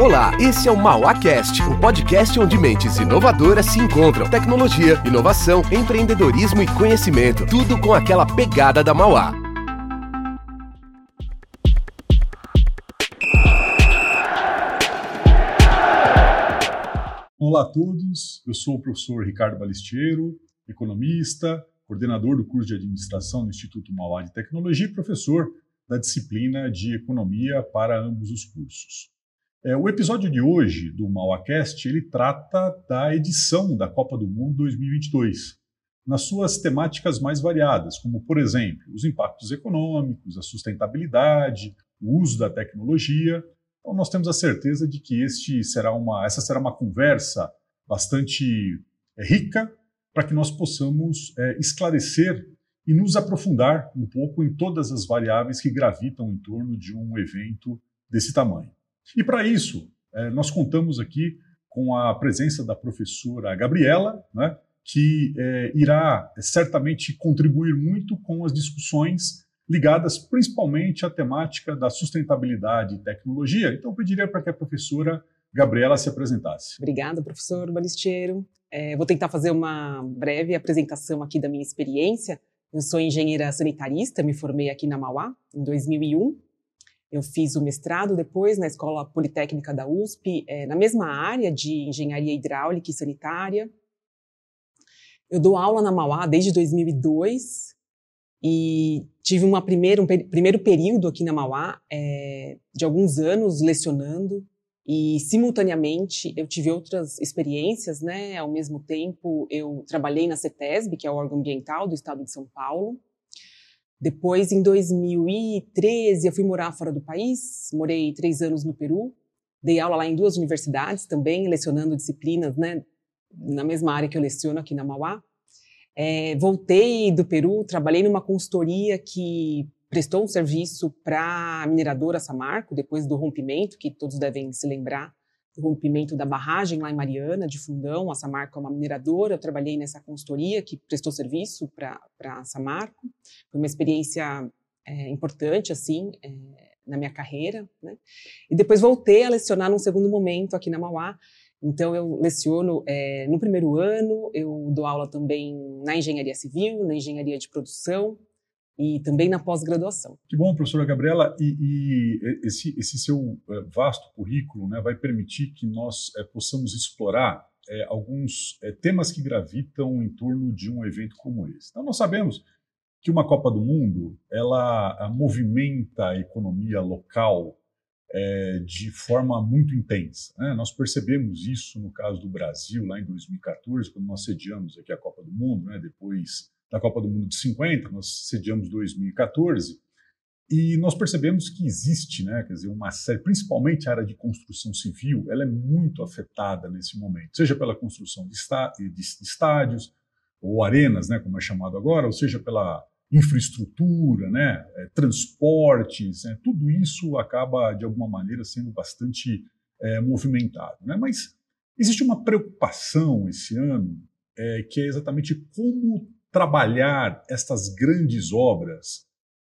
Olá, esse é o MauaCast, o podcast onde mentes inovadoras se encontram. Tecnologia, inovação, empreendedorismo e conhecimento. Tudo com aquela pegada da Mauá. Olá a todos, eu sou o professor Ricardo Balistiero, economista, coordenador do curso de administração do Instituto Mauá de Tecnologia e professor da disciplina de economia para ambos os cursos. É, o episódio de hoje do Mauacast ele trata da edição da Copa do Mundo 2022, nas suas temáticas mais variadas, como, por exemplo, os impactos econômicos, a sustentabilidade, o uso da tecnologia. Então, nós temos a certeza de que este será uma, essa será uma conversa bastante é, rica para que nós possamos é, esclarecer e nos aprofundar um pouco em todas as variáveis que gravitam em torno de um evento desse tamanho. E para isso, é, nós contamos aqui com a presença da professora Gabriela, né, que é, irá é, certamente contribuir muito com as discussões ligadas principalmente à temática da sustentabilidade e tecnologia. Então, eu pediria para que a professora Gabriela se apresentasse. Obrigada, professor Balistiero. É, vou tentar fazer uma breve apresentação aqui da minha experiência eu sou engenheira sanitarista, me formei aqui na Mauá em 2001. Eu fiz o mestrado depois na Escola Politécnica da USP, é, na mesma área de engenharia hidráulica e sanitária. Eu dou aula na Mauá desde 2002 e tive uma primeira, um primeiro período aqui na Mauá é, de alguns anos lecionando e, simultaneamente, eu tive outras experiências, né? Ao mesmo tempo, eu trabalhei na CETESB, que é o órgão ambiental do estado de São Paulo. Depois, em 2013, eu fui morar fora do país. Morei três anos no Peru. Dei aula lá em duas universidades também, lecionando disciplinas, né? Na mesma área que eu leciono aqui na Mauá. É, voltei do Peru, trabalhei numa consultoria que prestou um serviço para a mineradora Samarco, depois do rompimento, que todos devem se lembrar, rompimento da barragem lá em Mariana, de Fundão. A Samarco é uma mineradora, eu trabalhei nessa consultoria que prestou serviço para a Samarco. Foi uma experiência é, importante, assim, é, na minha carreira. Né? E depois voltei a lecionar num segundo momento aqui na Mauá, então, eu leciono é, no primeiro ano, eu dou aula também na engenharia civil, na engenharia de produção, e também na pós-graduação. Que bom, professora Gabriela, e, e esse, esse, seu é, vasto currículo né, vai permitir que nós é, possamos explorar é, alguns é, temas que gravitam em torno de um evento como esse. Então, nós sabemos que uma Copa do Mundo ela movimenta a economia local de forma muito intensa. Né? Nós percebemos isso no caso do Brasil, lá em 2014, quando nós sediamos aqui a Copa do Mundo, né? depois da Copa do Mundo de 50, nós sediamos 2014, e nós percebemos que existe, né, quer dizer, uma série, principalmente a área de construção civil, ela é muito afetada nesse momento, seja pela construção de, estádios ou arenas, né, como é chamado agora, ou seja pela infraestrutura, né, é, transportes, né, tudo isso acaba de alguma maneira sendo bastante é, movimentado, né? Mas existe uma preocupação esse ano é, que é exatamente como trabalhar estas grandes obras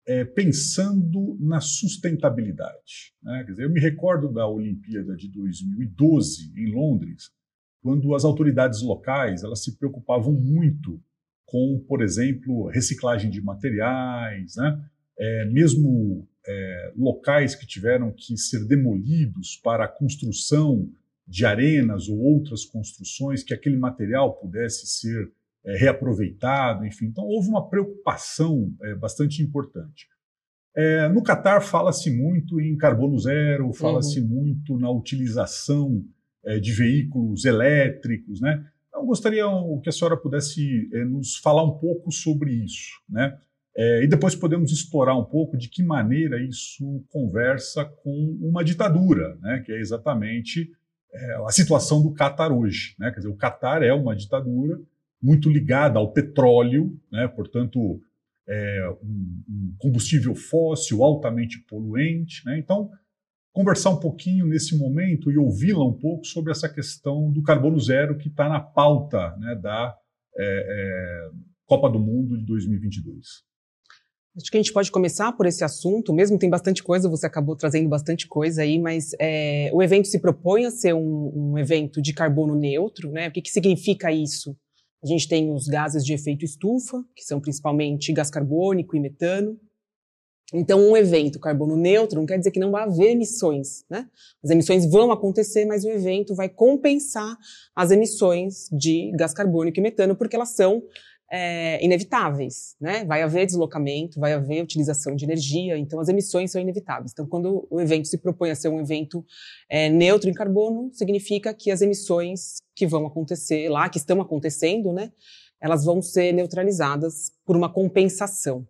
é, pensando na sustentabilidade. Né? Dizer, eu me recordo da Olimpíada de 2012 em Londres, quando as autoridades locais elas se preocupavam muito com, por exemplo, reciclagem de materiais, né? é, mesmo é, locais que tiveram que ser demolidos para a construção de arenas ou outras construções, que aquele material pudesse ser é, reaproveitado, enfim. Então, houve uma preocupação é, bastante importante. É, no Catar, fala-se muito em carbono zero, fala-se uhum. muito na utilização é, de veículos elétricos, né? Então, gostaria que a senhora pudesse é, nos falar um pouco sobre isso, né? É, e depois podemos explorar um pouco de que maneira isso conversa com uma ditadura, né? Que é exatamente a situação do Catar hoje, né? Quer dizer, o Catar é uma ditadura, muito ligada ao petróleo, né? portanto, é um, um, combustível fóssil altamente poluente. Né? Então, conversar um pouquinho nesse momento e ouvi-la um pouco sobre essa questão do carbono zero que está na pauta né, da é, é, Copa do Mundo de 2022. Acho que a gente pode começar por esse assunto, mesmo tem bastante coisa, você acabou trazendo bastante coisa aí, mas é, o evento se propõe a ser um, um, evento de carbono neutro, né? O que, que significa isso? A gente tem os gases de efeito estufa, que são principalmente gás carbônico e metano. Então, um evento carbono neutro não quer dizer que não vai haver emissões, né? As emissões vão acontecer, mas o evento vai compensar as emissões de gás carbônico e metano, porque elas são é, inevitáveis, né? Vai haver deslocamento, vai haver utilização de energia, então as emissões são inevitáveis. Então, quando o evento se propõe a ser um evento é, neutro em carbono, significa que as emissões que vão acontecer lá, que estão acontecendo, né? Elas vão ser neutralizadas por uma compensação.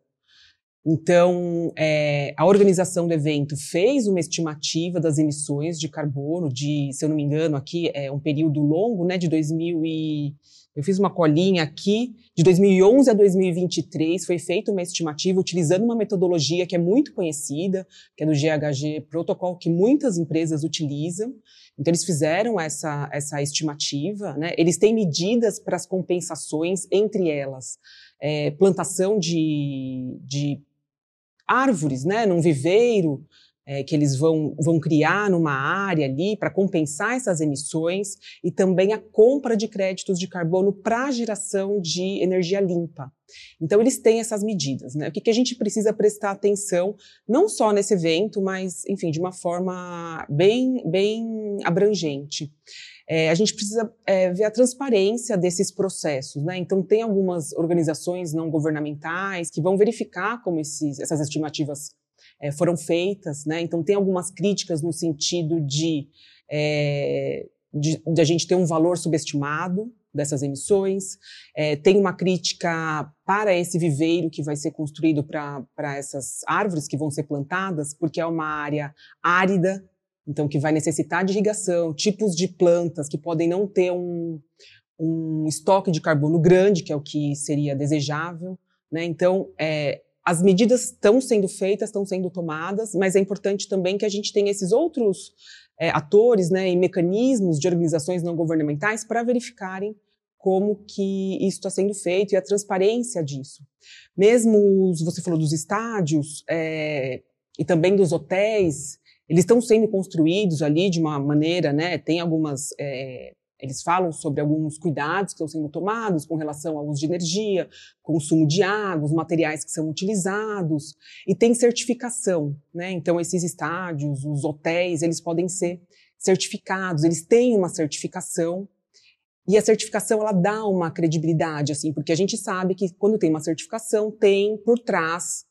Então, é, a organização do evento fez uma estimativa das emissões de carbono de, se eu não me engano, aqui é um período longo, né, de 2000 e eu fiz uma colinha aqui, de 2011 a 2023 foi feita uma estimativa utilizando uma metodologia que é muito conhecida, que é do GHG Protocol, que muitas empresas utilizam. Então, eles fizeram essa, essa estimativa, né? Eles têm medidas para as compensações, entre elas, é, plantação de, de árvores, né, num viveiro é, que eles vão, vão criar numa área ali para compensar essas emissões e também a compra de créditos de carbono para geração de energia limpa. Então, eles têm essas medidas. Né? O que, que a gente precisa prestar atenção, não só nesse evento, mas, enfim, de uma forma bem, bem abrangente. É, a gente precisa é, ver a transparência desses processos, né? Então, tem algumas organizações não governamentais que vão verificar como esses, essas estimativas é, foram feitas, né? Então, tem algumas críticas no sentido de, é, de, de, a gente ter um valor subestimado dessas emissões. É, tem uma crítica para esse viveiro que vai ser construído para essas árvores que vão ser plantadas, porque é uma área árida, então que vai necessitar de irrigação, tipos de plantas que podem não ter um, um estoque de carbono grande, que é o que seria desejável. Né? Então, é, as medidas estão sendo feitas, estão sendo tomadas, mas é importante também que a gente tenha esses outros é, atores né, e mecanismos de organizações não governamentais para verificarem como que isso está sendo feito e a transparência disso. Mesmo, você falou dos estádios é, e também dos hotéis, eles estão sendo construídos ali de uma maneira, né? Tem algumas. É, eles falam sobre alguns cuidados que estão sendo tomados com relação ao uso de energia, consumo de água, os materiais que são utilizados, e tem certificação, né? Então, esses estádios, os hotéis, eles podem ser certificados, eles têm uma certificação e a certificação ela dá uma credibilidade, assim, porque a gente sabe que quando tem uma certificação tem por trás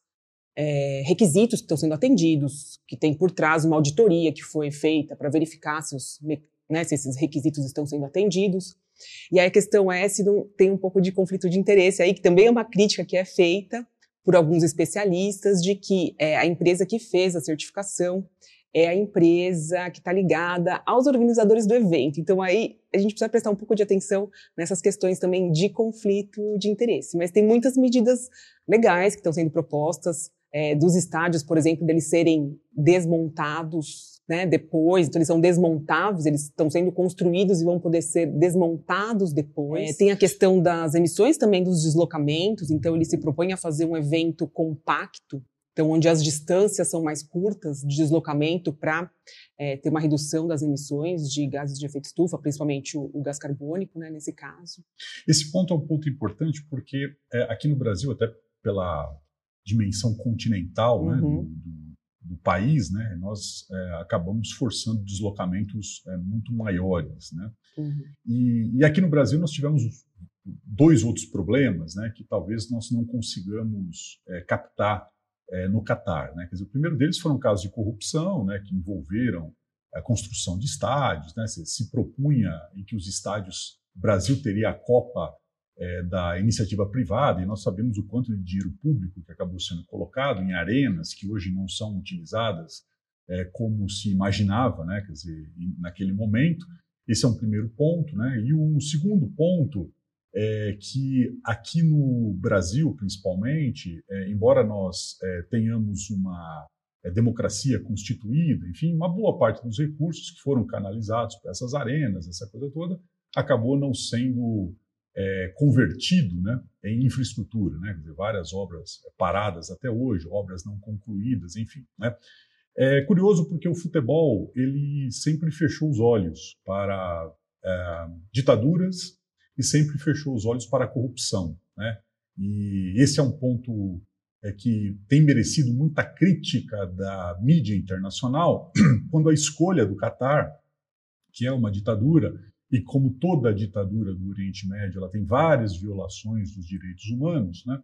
é, requisitos que estão sendo atendidos, que tem por trás uma auditoria que foi feita para verificar se, os, né, se esses requisitos estão sendo atendidos. E aí a questão é se não tem um pouco de conflito de interesse aí, que também é uma crítica que é feita por alguns especialistas de que é, a empresa que fez a certificação é a empresa que está ligada aos organizadores do evento. Então aí a gente precisa prestar um pouco de atenção nessas questões também de conflito de interesse. Mas tem muitas medidas legais que estão sendo propostas é, dos estádios, por exemplo, deles serem desmontados né, depois, então eles são desmontáveis, eles estão sendo construídos e vão poder ser desmontados depois. É, tem a questão das emissões também dos deslocamentos, então ele se propõe a fazer um evento compacto, então onde as distâncias são mais curtas de deslocamento para é, ter uma redução das emissões de gases de efeito estufa, principalmente o, o gás carbônico, né, nesse caso. Esse ponto é um ponto importante porque é, aqui no Brasil, até pela dimensão continental né, uhum. né, do, do, país, né, nós é, acabamos forçando deslocamentos é, muito maiores. Né? Uhum. E, e, aqui no Brasil nós tivemos dois outros problemas né, que talvez nós não consigamos é, captar é, no Catar. Né? Quer dizer, o primeiro deles foram casos de corrupção né, que envolveram a construção de estádios. Né? Se, se propunha em que os estádios o Brasil teria a Copa é, da iniciativa privada, e nós sabemos o quanto de dinheiro público que acabou sendo colocado em arenas que hoje não são utilizadas é, como se imaginava, né, quer dizer, naquele momento. Esse é um primeiro ponto. Né? E um segundo ponto é que aqui no Brasil, principalmente, é, embora nós é, tenhamos uma é, democracia constituída, enfim, uma boa parte dos recursos que foram canalizados para essas arenas, essa coisa toda, acabou não sendo é, convertido né, em infraestrutura, né, várias obras paradas até hoje, obras não concluídas, enfim. Né. É curioso porque o futebol ele sempre fechou os olhos para é, ditaduras e sempre fechou os olhos para a corrupção. Né. E esse é um ponto é, que tem merecido muita crítica da mídia internacional, quando a escolha do Catar, que é uma ditadura, e como toda ditadura do Oriente Médio, ela tem várias violações dos direitos humanos, né?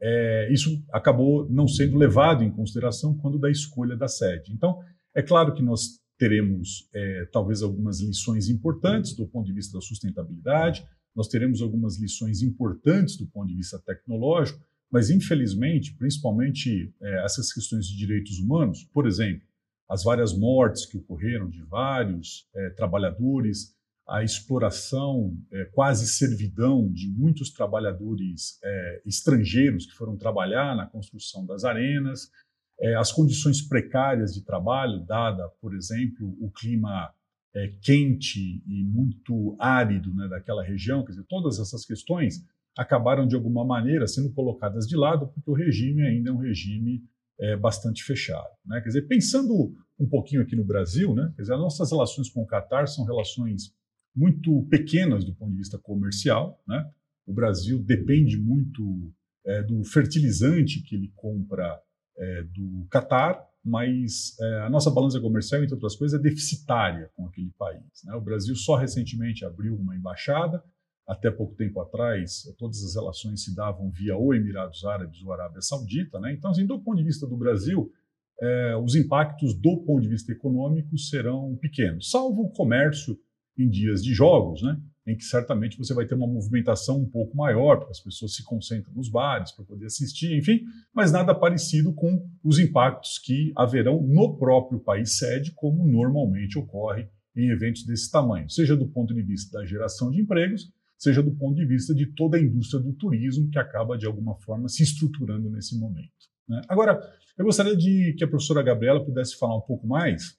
É, isso acabou não sendo levado em consideração quando da escolha da sede. Então, é claro que nós teremos é, talvez algumas lições importantes do ponto de vista da sustentabilidade, nós teremos algumas lições importantes do ponto de vista tecnológico, mas infelizmente, principalmente é, essas questões de direitos humanos, por exemplo, as várias mortes que ocorreram de vários é, trabalhadores, a exploração, é, quase servidão de muitos trabalhadores é, estrangeiros que foram trabalhar na construção das arenas, é, as condições precárias de trabalho, dada, por exemplo, o clima é, quente e muito árido né, daquela região, quer dizer, todas essas questões acabaram de alguma maneira sendo colocadas de lado porque o regime ainda é um regime é, bastante fechado. Né? Quer dizer, pensando um pouquinho aqui no Brasil, né? quer dizer, as nossas relações com o Catar são relações muito pequenas do ponto de vista comercial. Né? O Brasil depende muito é, do fertilizante que ele compra é, do Catar, mas é, a nossa balança comercial, entre outras coisas, é deficitária com aquele país. Né? O Brasil só recentemente abriu uma embaixada, até pouco tempo atrás, todas as relações se davam via ou Emirados Árabes ou Arábia Saudita. Né? Então, assim, do ponto de vista do Brasil, é, os impactos do ponto de vista econômico serão pequenos, salvo o comércio em dias de jogos, né? em que certamente você vai ter uma movimentação um pouco maior, porque as pessoas se concentram nos bares para poder assistir, enfim, mas nada parecido com os impactos que haverão no próprio país sede, como normalmente ocorre em eventos desse tamanho, seja do ponto de vista da geração de empregos, seja do ponto de vista de toda a indústria do turismo, que acaba, de alguma forma, se estruturando nesse momento. Né? Agora, eu gostaria de que a professora Gabriela pudesse falar um pouco mais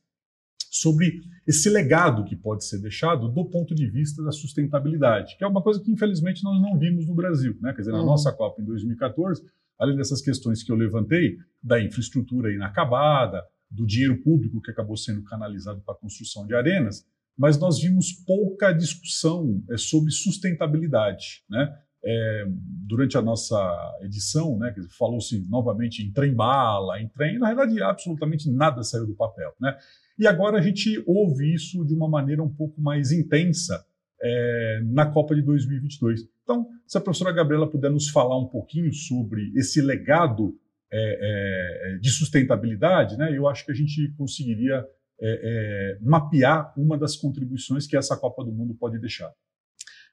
sobre esse legado que pode ser deixado do ponto de vista da sustentabilidade, que é uma coisa que, infelizmente, nós não vimos no Brasil. Né? Quer dizer, na uhum. nossa Copa em 2014, além dessas questões que eu levantei, da infraestrutura inacabada, do dinheiro público que acabou sendo canalizado para a construção de arenas, mas nós vimos pouca discussão é, sobre sustentabilidade. Né? É, durante a nossa edição, né, falou-se novamente em trem-bala, em trem, na realidade, absolutamente nada saiu do papel. Né? E agora a gente ouve isso de uma maneira um pouco mais intensa é, na Copa de 2022. Então, se a professora Gabriela puder nos falar um pouquinho sobre esse legado é, é, de sustentabilidade, né, eu acho que a gente conseguiria é, é, mapear uma das contribuições que essa Copa do Mundo pode deixar.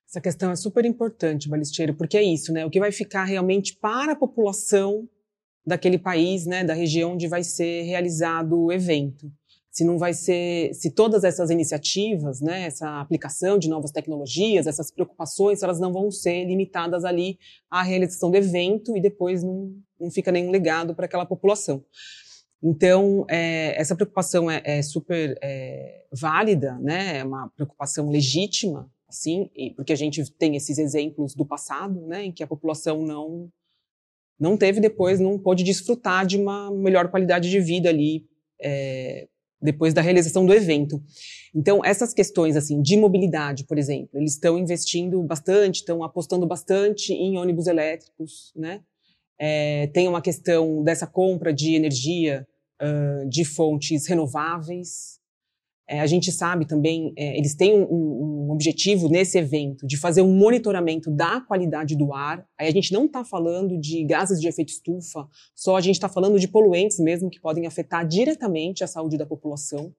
Essa questão é super importante, Balisteiro, porque é isso, né? O que vai ficar realmente para a população daquele país, né, da região onde vai ser realizado o evento. Se não vai ser, se todas essas iniciativas, né, essa aplicação de novas tecnologias, essas preocupações, elas não vão ser limitadas ali à realização do evento e depois não, não fica nenhum legado para aquela população. Então, é, essa preocupação é, é super é, válida, né? É uma preocupação legítima, assim, porque a gente tem esses exemplos do passado, né, em que a população não não teve depois, não pôde desfrutar de uma melhor qualidade de vida ali é, depois da realização do evento. Então, essas questões assim de mobilidade, por exemplo, eles estão investindo bastante, estão apostando bastante em ônibus elétricos, né? É, tem uma questão dessa compra de energia uh, de fontes renováveis. É, a gente sabe também, é, eles têm um, um, objetivo nesse evento de fazer um monitoramento da qualidade do ar. Aí a gente não está falando de gases de efeito estufa, só a gente está falando de poluentes mesmo que podem afetar diretamente a saúde da população.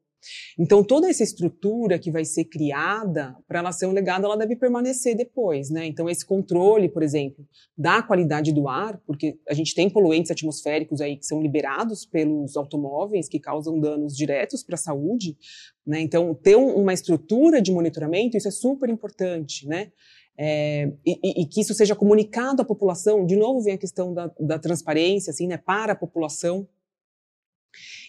Então, toda essa estrutura que vai ser criada, para ela ser um legado, ela deve permanecer depois, né? Então, esse controle, por exemplo, da qualidade do ar, porque a gente tem poluentes atmosféricos aí que são liberados pelos automóveis, que causam danos diretos para a saúde, né? Então, ter uma estrutura de monitoramento, isso é super importante, né? É, e, e, que isso seja comunicado à população. De novo, vem a questão da, da transparência, assim, né, para a população,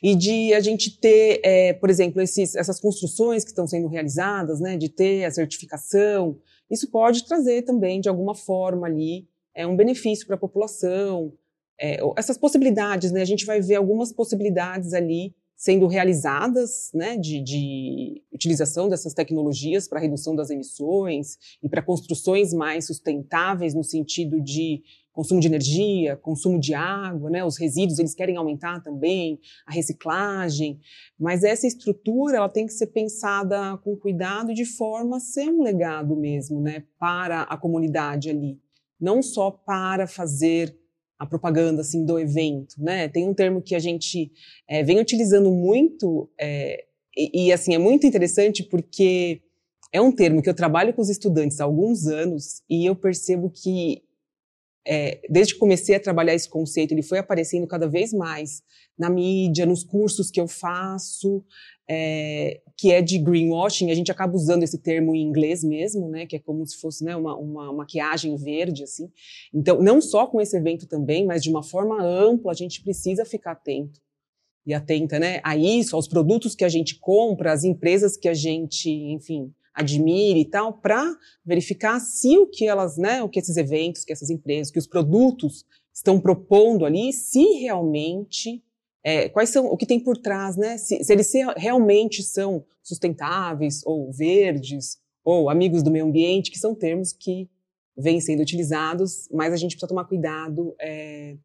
E de a gente ter, é, por exemplo, esses, essas construções que estão sendo realizadas, né, de ter a certificação, isso pode trazer também, de alguma forma ali, é, um benefício para a população. É, essas possibilidades, né, a gente vai ver algumas possibilidades ali sendo realizadas, né, de, de utilização dessas tecnologias para redução das emissões e para construções mais sustentáveis no sentido de consumo de energia, consumo de água, né, os resíduos eles querem aumentar também, a reciclagem, mas essa estrutura ela tem que ser pensada com cuidado de forma a ser um legado mesmo, né, para a comunidade ali, não só para fazer a propaganda assim do evento, né? Tem um termo que a gente é, vem utilizando muito é, e, e, assim é muito interessante porque é um termo que eu trabalho com os estudantes há alguns anos e eu percebo que é, desde que comecei a trabalhar esse conceito, ele foi aparecendo cada vez mais na mídia, nos cursos que eu faço, é, que é de greenwashing. A gente acaba usando esse termo em inglês mesmo, né, que é como se fosse né, uma, uma maquiagem verde, assim. Então, não só com esse evento também, mas de uma forma ampla, a gente precisa ficar atento e atenta, né, a isso, aos produtos que a gente compra, às empresas que a gente, enfim, admire e tal, para verificar se o que elas, né, o que esses eventos, que essas empresas, que os produtos estão propondo ali, se realmente é, quais são o que tem por trás, né? Se, se eles realmente são sustentáveis ou verdes ou amigos do meio ambiente, que são termos que vêm sendo utilizados, mas a gente precisa tomar cuidado é,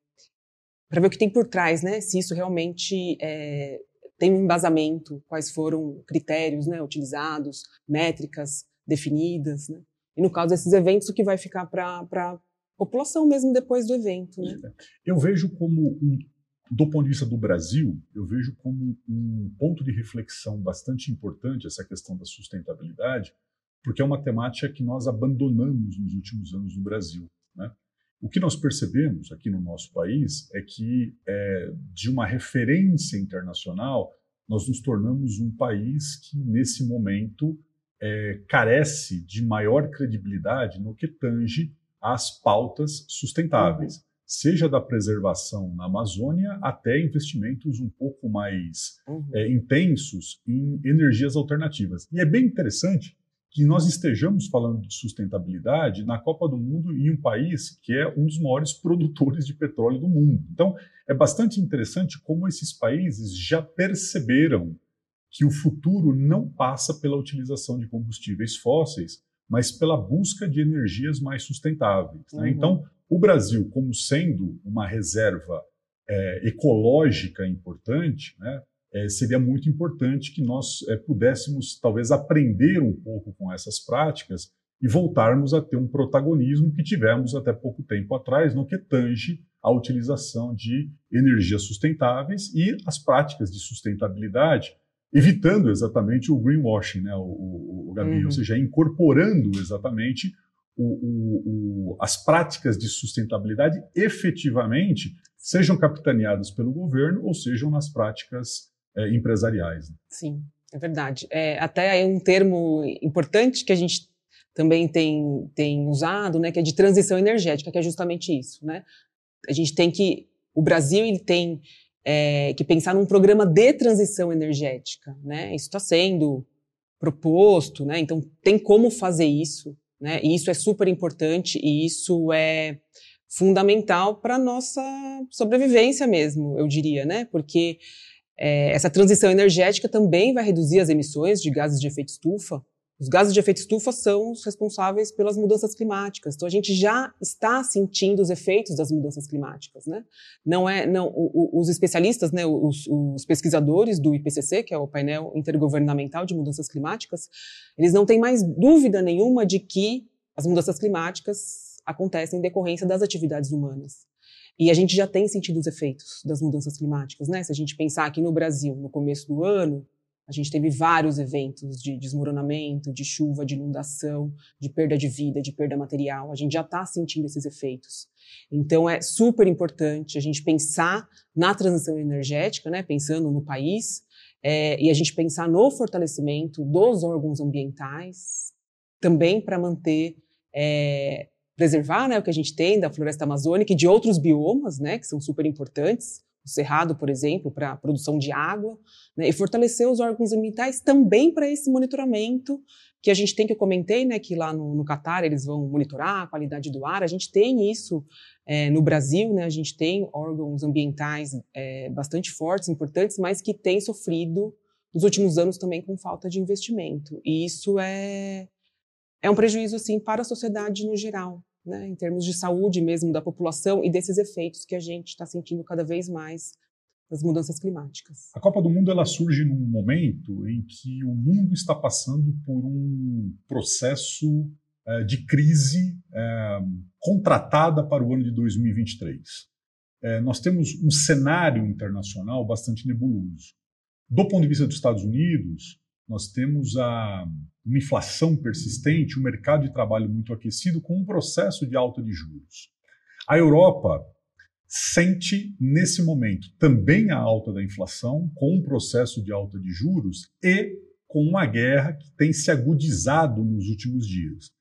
para ver o que tem por trás, né? Se isso realmente é, tem um embasamento, quais foram critérios né, utilizados, métricas definidas. Né? E no caso desses eventos, o que vai ficar para a população mesmo depois do evento. Né? Eu vejo como, um, do ponto de vista do Brasil, eu vejo como um ponto de reflexão bastante importante essa questão da sustentabilidade, porque é uma temática que nós abandonamos nos últimos anos no Brasil. Né? O que nós percebemos aqui no nosso país é que, é, de uma referência internacional, nós nos tornamos um país que, nesse momento, é, carece de maior credibilidade no que tange às pautas sustentáveis, uhum. seja da preservação na Amazônia até investimentos um pouco mais uhum. é, intensos em energias alternativas. E é bem interessante que nós estejamos falando de sustentabilidade na Copa do Mundo em um país que é um dos maiores produtores de petróleo do mundo. Então, é bastante interessante como esses países já perceberam que o futuro não passa pela utilização de combustíveis fósseis, mas pela busca de energias mais sustentáveis. Né? Uhum. Então, o Brasil, como sendo uma reserva é, ecológica importante, né, é, seria muito importante que nós é, pudéssemos, talvez, aprender um pouco com essas práticas e voltarmos a ter um protagonismo que tivemos até pouco tempo atrás no que tange a utilização de energias sustentáveis e as práticas de sustentabilidade, evitando exatamente o greenwashing, né, o, o, o Gabi, uhum. ou seja, incorporando exatamente o, as práticas de sustentabilidade efetivamente sejam capitaneadas pelo governo ou sejam nas práticas é, empresariais. Né? Sim, é verdade. É, até aí um termo importante que a gente também tem, tem usado, né, que é de transição energética, que é justamente isso, né? A gente tem que, o Brasil ele tem é, que pensar num programa de transição energética, né? Isso está sendo proposto, né? Então tem como fazer isso, né? E isso é super importante e isso é fundamental para nossa sobrevivência mesmo, eu diria, né? Porque é, essa transição energética também vai reduzir as emissões de gases de efeito estufa. Os gases de efeito estufa são os responsáveis pelas mudanças climáticas. Então a gente já está sentindo os efeitos das mudanças climáticas, né? Não é, não. O, o, os especialistas, né, os, os, pesquisadores do IPCC, que é o painel intergovernamental de mudanças climáticas, eles não têm mais dúvida nenhuma de que as mudanças climáticas acontecem em decorrência das atividades humanas. E a gente já tem sentido os efeitos das mudanças climáticas, né? Se a gente pensar aqui no Brasil, no começo do ano, a gente teve vários eventos de desmoronamento, de chuva, de inundação, de perda de vida, de perda material. A gente já está sentindo esses efeitos. Então é super importante a gente pensar na transição energética, né? Pensando no país, é, e a gente pensar no fortalecimento dos órgãos ambientais, também para manter é, preservar né, o que a gente tem da floresta amazônica e de outros biomas, né, que são super importantes. o Cerrado, por exemplo, para a produção de água, né, e fortalecer os órgãos ambientais também para esse monitoramento que a gente tem, que eu comentei, né, que lá no, no Catar eles vão monitorar a qualidade do ar, a gente tem isso é, no Brasil, né, a gente tem órgãos ambientais é, bastante fortes, importantes, mas que têm sofrido nos últimos anos também com falta de investimento, e isso é, é um prejuízo, assim, para a sociedade no geral, né, em termos de saúde mesmo da população e desses efeitos que a gente está sentindo cada vez mais das mudanças climáticas. A Copa do Mundo ela surge num momento em que o mundo está passando por um processo é, de crise é, contratada para o ano de 2023. É, nós temos um cenário internacional bastante nebuloso. Do ponto de vista dos Estados Unidos, nós temos a, uma inflação persistente, um mercado de trabalho muito aquecido, com um processo de alta de juros. A Europa sente nesse momento também a alta da inflação, com um processo de alta de juros e com uma guerra que tem se agudizado nos últimos dias.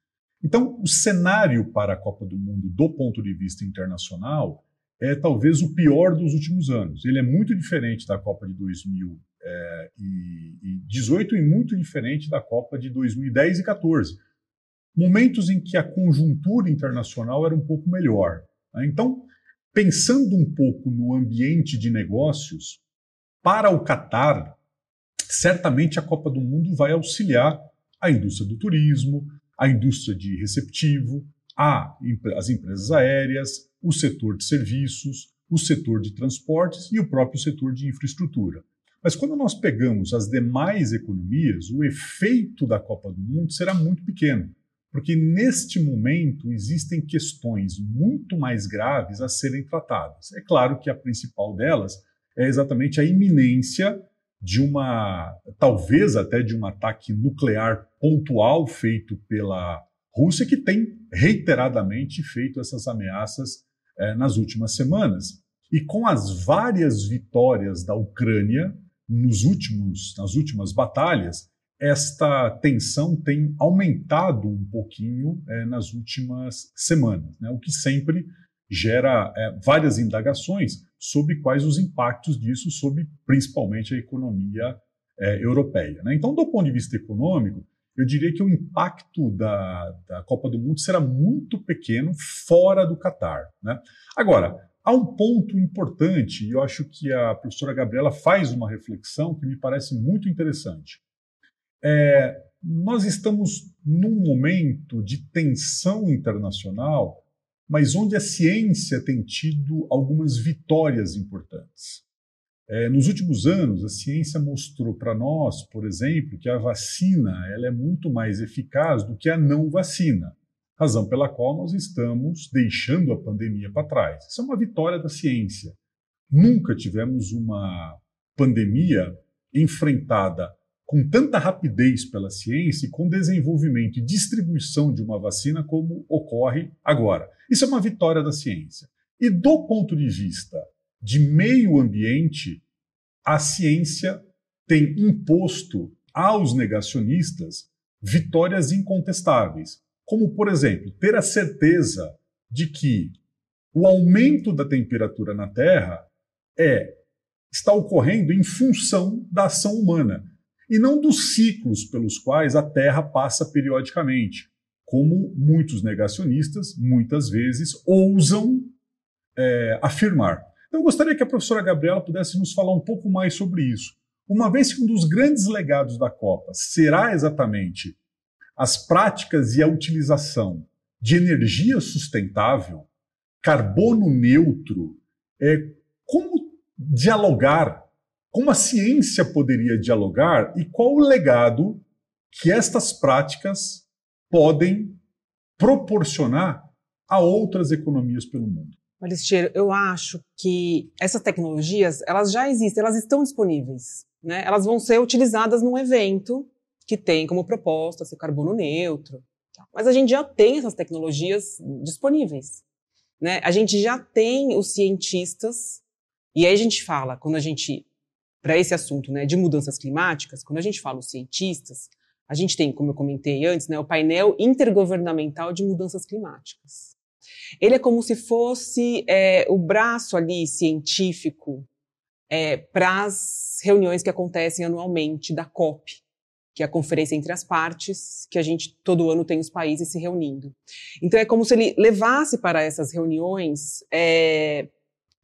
Então, o cenário para a Copa do Mundo, do ponto de vista internacional, é talvez o pior dos últimos anos. Ele é muito diferente da Copa de 2018 é, e muito diferente da Copa de 2010 e 14. Momentos em que a conjuntura internacional era um pouco melhor. Né? Então, pensando um pouco no ambiente de negócios, para o Catar, certamente a Copa do Mundo vai auxiliar a indústria do turismo, a indústria de receptivo, a, as empresas aéreas, o setor de serviços, o setor de transportes e o próprio setor de infraestrutura. Mas quando nós pegamos as demais economias, o efeito da Copa do Mundo será muito pequeno. Porque neste momento existem questões muito mais graves a serem tratadas. É claro que a principal delas é exatamente a iminência de uma, talvez até de um ataque nuclear pontual feito pela Rússia, que tem reiteradamente feito essas ameaças é, nas últimas semanas. E com as várias vitórias da Ucrânia nos últimos, nas últimas batalhas, esta tensão tem aumentado um pouquinho é, nas últimas semanas, né? o que sempre gera é, várias indagações sobre quais os impactos disso sobre principalmente a economia é, europeia. Né? Então, do ponto de vista econômico, eu diria que o impacto da, da Copa do Mundo será muito pequeno fora do Catar. Né? Agora, há um ponto importante, e eu acho que a professora Gabriela faz uma reflexão que me parece muito interessante. É, nós estamos num momento de tensão internacional, mas onde a ciência tem tido algumas vitórias importantes. É, nos últimos anos, a ciência mostrou para nós, por exemplo, que a vacina ela é muito mais eficaz do que a não vacina, razão pela qual nós estamos deixando a pandemia para trás. Isso é uma vitória da ciência. Nunca tivemos uma pandemia enfrentada com tanta rapidez pela ciência e com desenvolvimento e distribuição de uma vacina como ocorre agora. Isso é uma vitória da ciência. E do ponto de vista de meio ambiente, a ciência tem imposto aos negacionistas vitórias incontestáveis, como, por exemplo, ter a certeza de que o aumento da temperatura na Terra é está ocorrendo em função da ação humana e não dos ciclos pelos quais a Terra passa periodicamente, como muitos negacionistas, muitas vezes, ousam é, afirmar. Então, eu gostaria que a professora Gabriela pudesse nos falar um pouco mais sobre isso. Uma vez que um dos grandes legados da Copa será exatamente as práticas e a utilização de energia sustentável, carbono neutro, é, como dialogar como a ciência poderia dialogar e qual o legado que estas práticas podem proporcionar a outras economias pelo mundo. Alistier, eu acho que essas tecnologias, elas já existem, elas estão disponíveis. Né? Elas vão ser utilizadas num evento que tem como proposta ser carbono neutro. Mas a gente já tem essas tecnologias disponíveis. Né? A gente já tem os cientistas, e aí a gente fala, quando a gente para esse assunto né, de mudanças climáticas, quando a gente fala os cientistas, a gente tem, como eu comentei antes, né, o painel intergovernamental de mudanças climáticas. Ele é como se fosse é, o braço ali científico é, para as reuniões que acontecem anualmente da COP, que é a conferência entre as partes, que a gente todo ano tem os países se reunindo. Então é como se ele levasse para essas reuniões é,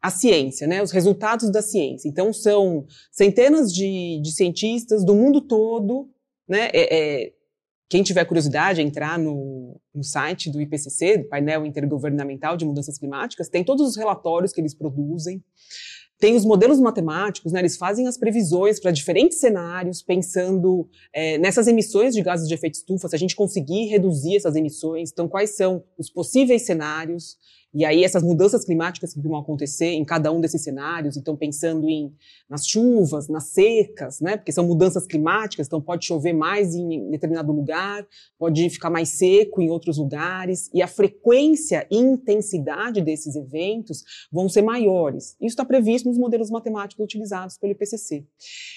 a ciência, né, os resultados da ciência. Então são centenas de, de cientistas do mundo todo, né, é, é, quem tiver curiosidade, entrar no, no site do IPCC, do Painel Intergovernamental de Mudanças Climáticas, tem todos os relatórios que eles produzem tem os modelos matemáticos, né, eles fazem as previsões para diferentes cenários, pensando é, nessas emissões de gases de efeito estufa, se a gente conseguir reduzir essas emissões, então quais são os possíveis cenários, e aí essas mudanças climáticas que vão acontecer em cada um desses cenários, então pensando em nas chuvas, nas secas, né? Porque são mudanças climáticas, então pode chover mais em determinado lugar, pode ficar mais seco em outros lugares, e a frequência e intensidade desses eventos vão ser maiores. Isso está previsto nos modelos matemáticos utilizados pelo IPCC.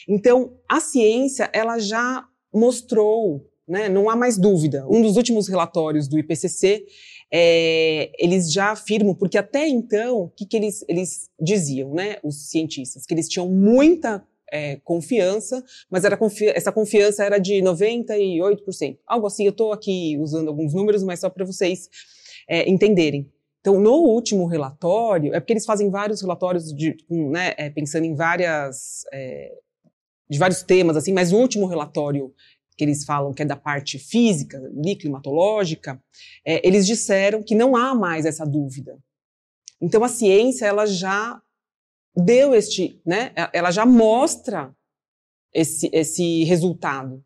Então, a ciência, ela já mostrou né, não há mais dúvida. Um dos últimos relatórios do IPCC é, eles já afirmam, porque até então, o que, que eles, eles diziam, né, os cientistas? Que eles tinham muita é, confiança, mas era confi essa confiança era de 98%. Algo assim, eu estou aqui usando alguns números, mas só para vocês é, entenderem. Então, no último relatório, é porque eles fazem vários relatórios de, né, é, pensando em várias, é, de vários temas, assim, mas o último relatório que eles falam que é da parte física, climatológica, é, eles disseram que não há mais essa dúvida. Então a ciência ela já deu este, né? Ela já mostra esse, esse resultado.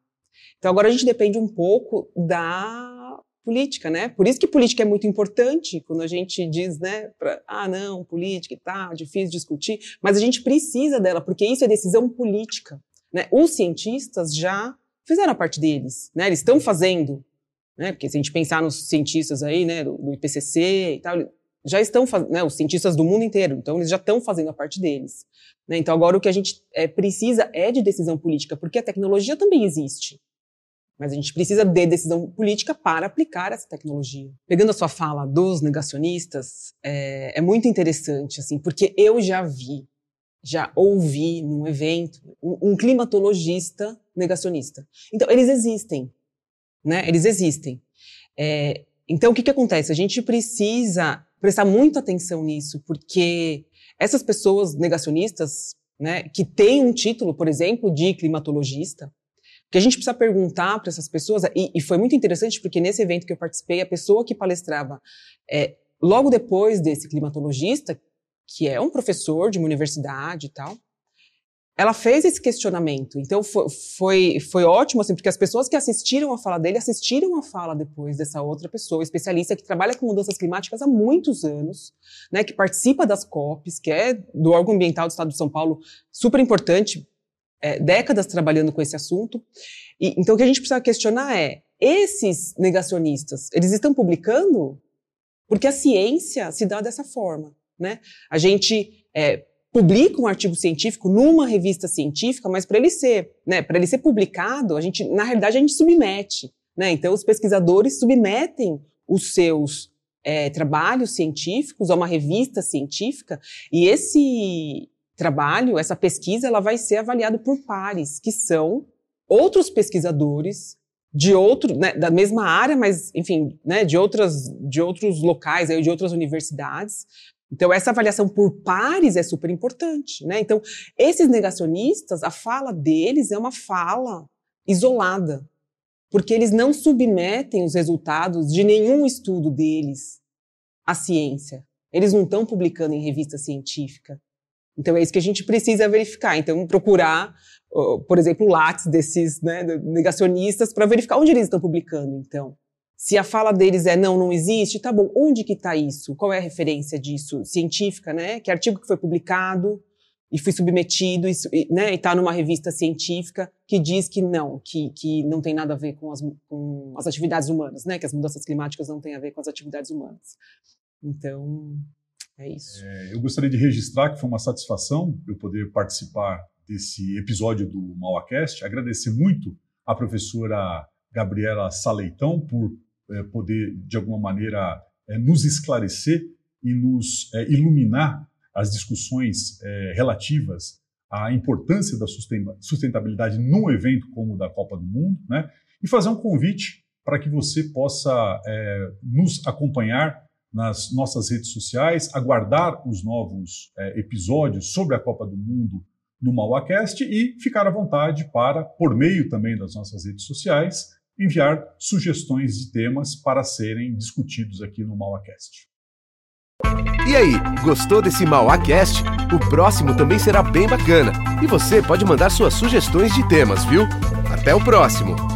Então agora a gente depende um pouco da política, né? Por isso que política é muito importante quando a gente diz, né, pra, ah, não, política tá, difícil discutir, mas a gente precisa dela, porque isso é decisão política, né? Os cientistas já fizeram a parte deles, né? Eles estão fazendo, né? Porque se a gente pensar nos cientistas aí, né, do, do IPCC e tal, já estão fazendo, né, os cientistas do mundo inteiro, então eles já estão fazendo a parte deles. Né? Então agora o que a gente é, precisa é de decisão política, porque a tecnologia também existe. Mas a gente precisa de decisão política para aplicar essa tecnologia. Pegando a sua fala dos negacionistas, é, é muito interessante, assim, porque eu já vi já ouvi num evento um, climatologista negacionista. Então, eles existem, né? Eles existem. É, então, o que, que acontece? A gente precisa prestar muita atenção nisso, porque essas pessoas negacionistas, né, que têm um título, por exemplo, de climatologista, que a gente precisa perguntar para essas pessoas, e, e, foi muito interessante porque nesse evento que eu participei, a pessoa que palestrava é, logo depois desse climatologista, que é um professor de uma universidade e tal, ela fez esse questionamento. Então foi, foi, foi ótimo, assim, porque as pessoas que assistiram a fala dele assistiram a fala depois dessa outra pessoa, especialista que trabalha com mudanças climáticas há muitos anos, né, que participa das COPs, que é do órgão ambiental do Estado de São Paulo, super importante, é, décadas trabalhando com esse assunto. E, então o que a gente precisa questionar é: esses negacionistas, eles estão publicando? Porque a ciência se dá dessa forma. Né? A gente é, publica um artigo científico numa revista científica, mas para ele ser, né, para ele ser publicado, a gente, na realidade, a gente submete. Né? Então, os pesquisadores submetem os seus é, trabalhos científicos a uma revista científica e esse trabalho, essa pesquisa, ela vai ser avaliada por pares, que são outros pesquisadores de outro, né, da mesma área, mas, enfim, né, de outras, de outros locais, aí, de outras universidades, então, essa avaliação por pares é super importante, né? Então, esses negacionistas, a fala deles é uma fala isolada, porque eles não submetem os resultados de nenhum estudo deles à ciência. Eles não estão publicando em revista científica. Então, é isso que a gente precisa verificar. Então, procurar, por exemplo, o látis desses né, negacionistas para verificar onde eles estão publicando, então. Se a fala deles é não, não existe, tá bom, onde que está isso? Qual é a referência disso? Científica, né? Que artigo que foi publicado e foi submetido, e, né? Está numa revista científica que diz que não, que, que não tem nada a ver com as, com as atividades humanas, né? Que as mudanças climáticas não têm a ver com as atividades humanas. Então, é isso. É, eu gostaria de registrar que foi uma satisfação eu poder participar desse episódio do Mauacast, agradecer muito a professora Gabriela Saleitão por é, poder, de alguma maneira, é, nos esclarecer e nos é, iluminar as discussões relativas a importância da sustentabilidade num evento como o da Copa do Mundo, né? E fazer um convite para que você possa é, nos acompanhar nas nossas redes sociais, aguardar os novos é, episódios sobre a Copa do Mundo no MauaCast e ficar à vontade para, por meio também das nossas redes sociais, enviar sugestões de temas para serem discutidos aqui no MauaCast. E aí, gostou desse MauaCast? O próximo também será bem bacana e você pode mandar suas sugestões de temas, viu? Até o próximo!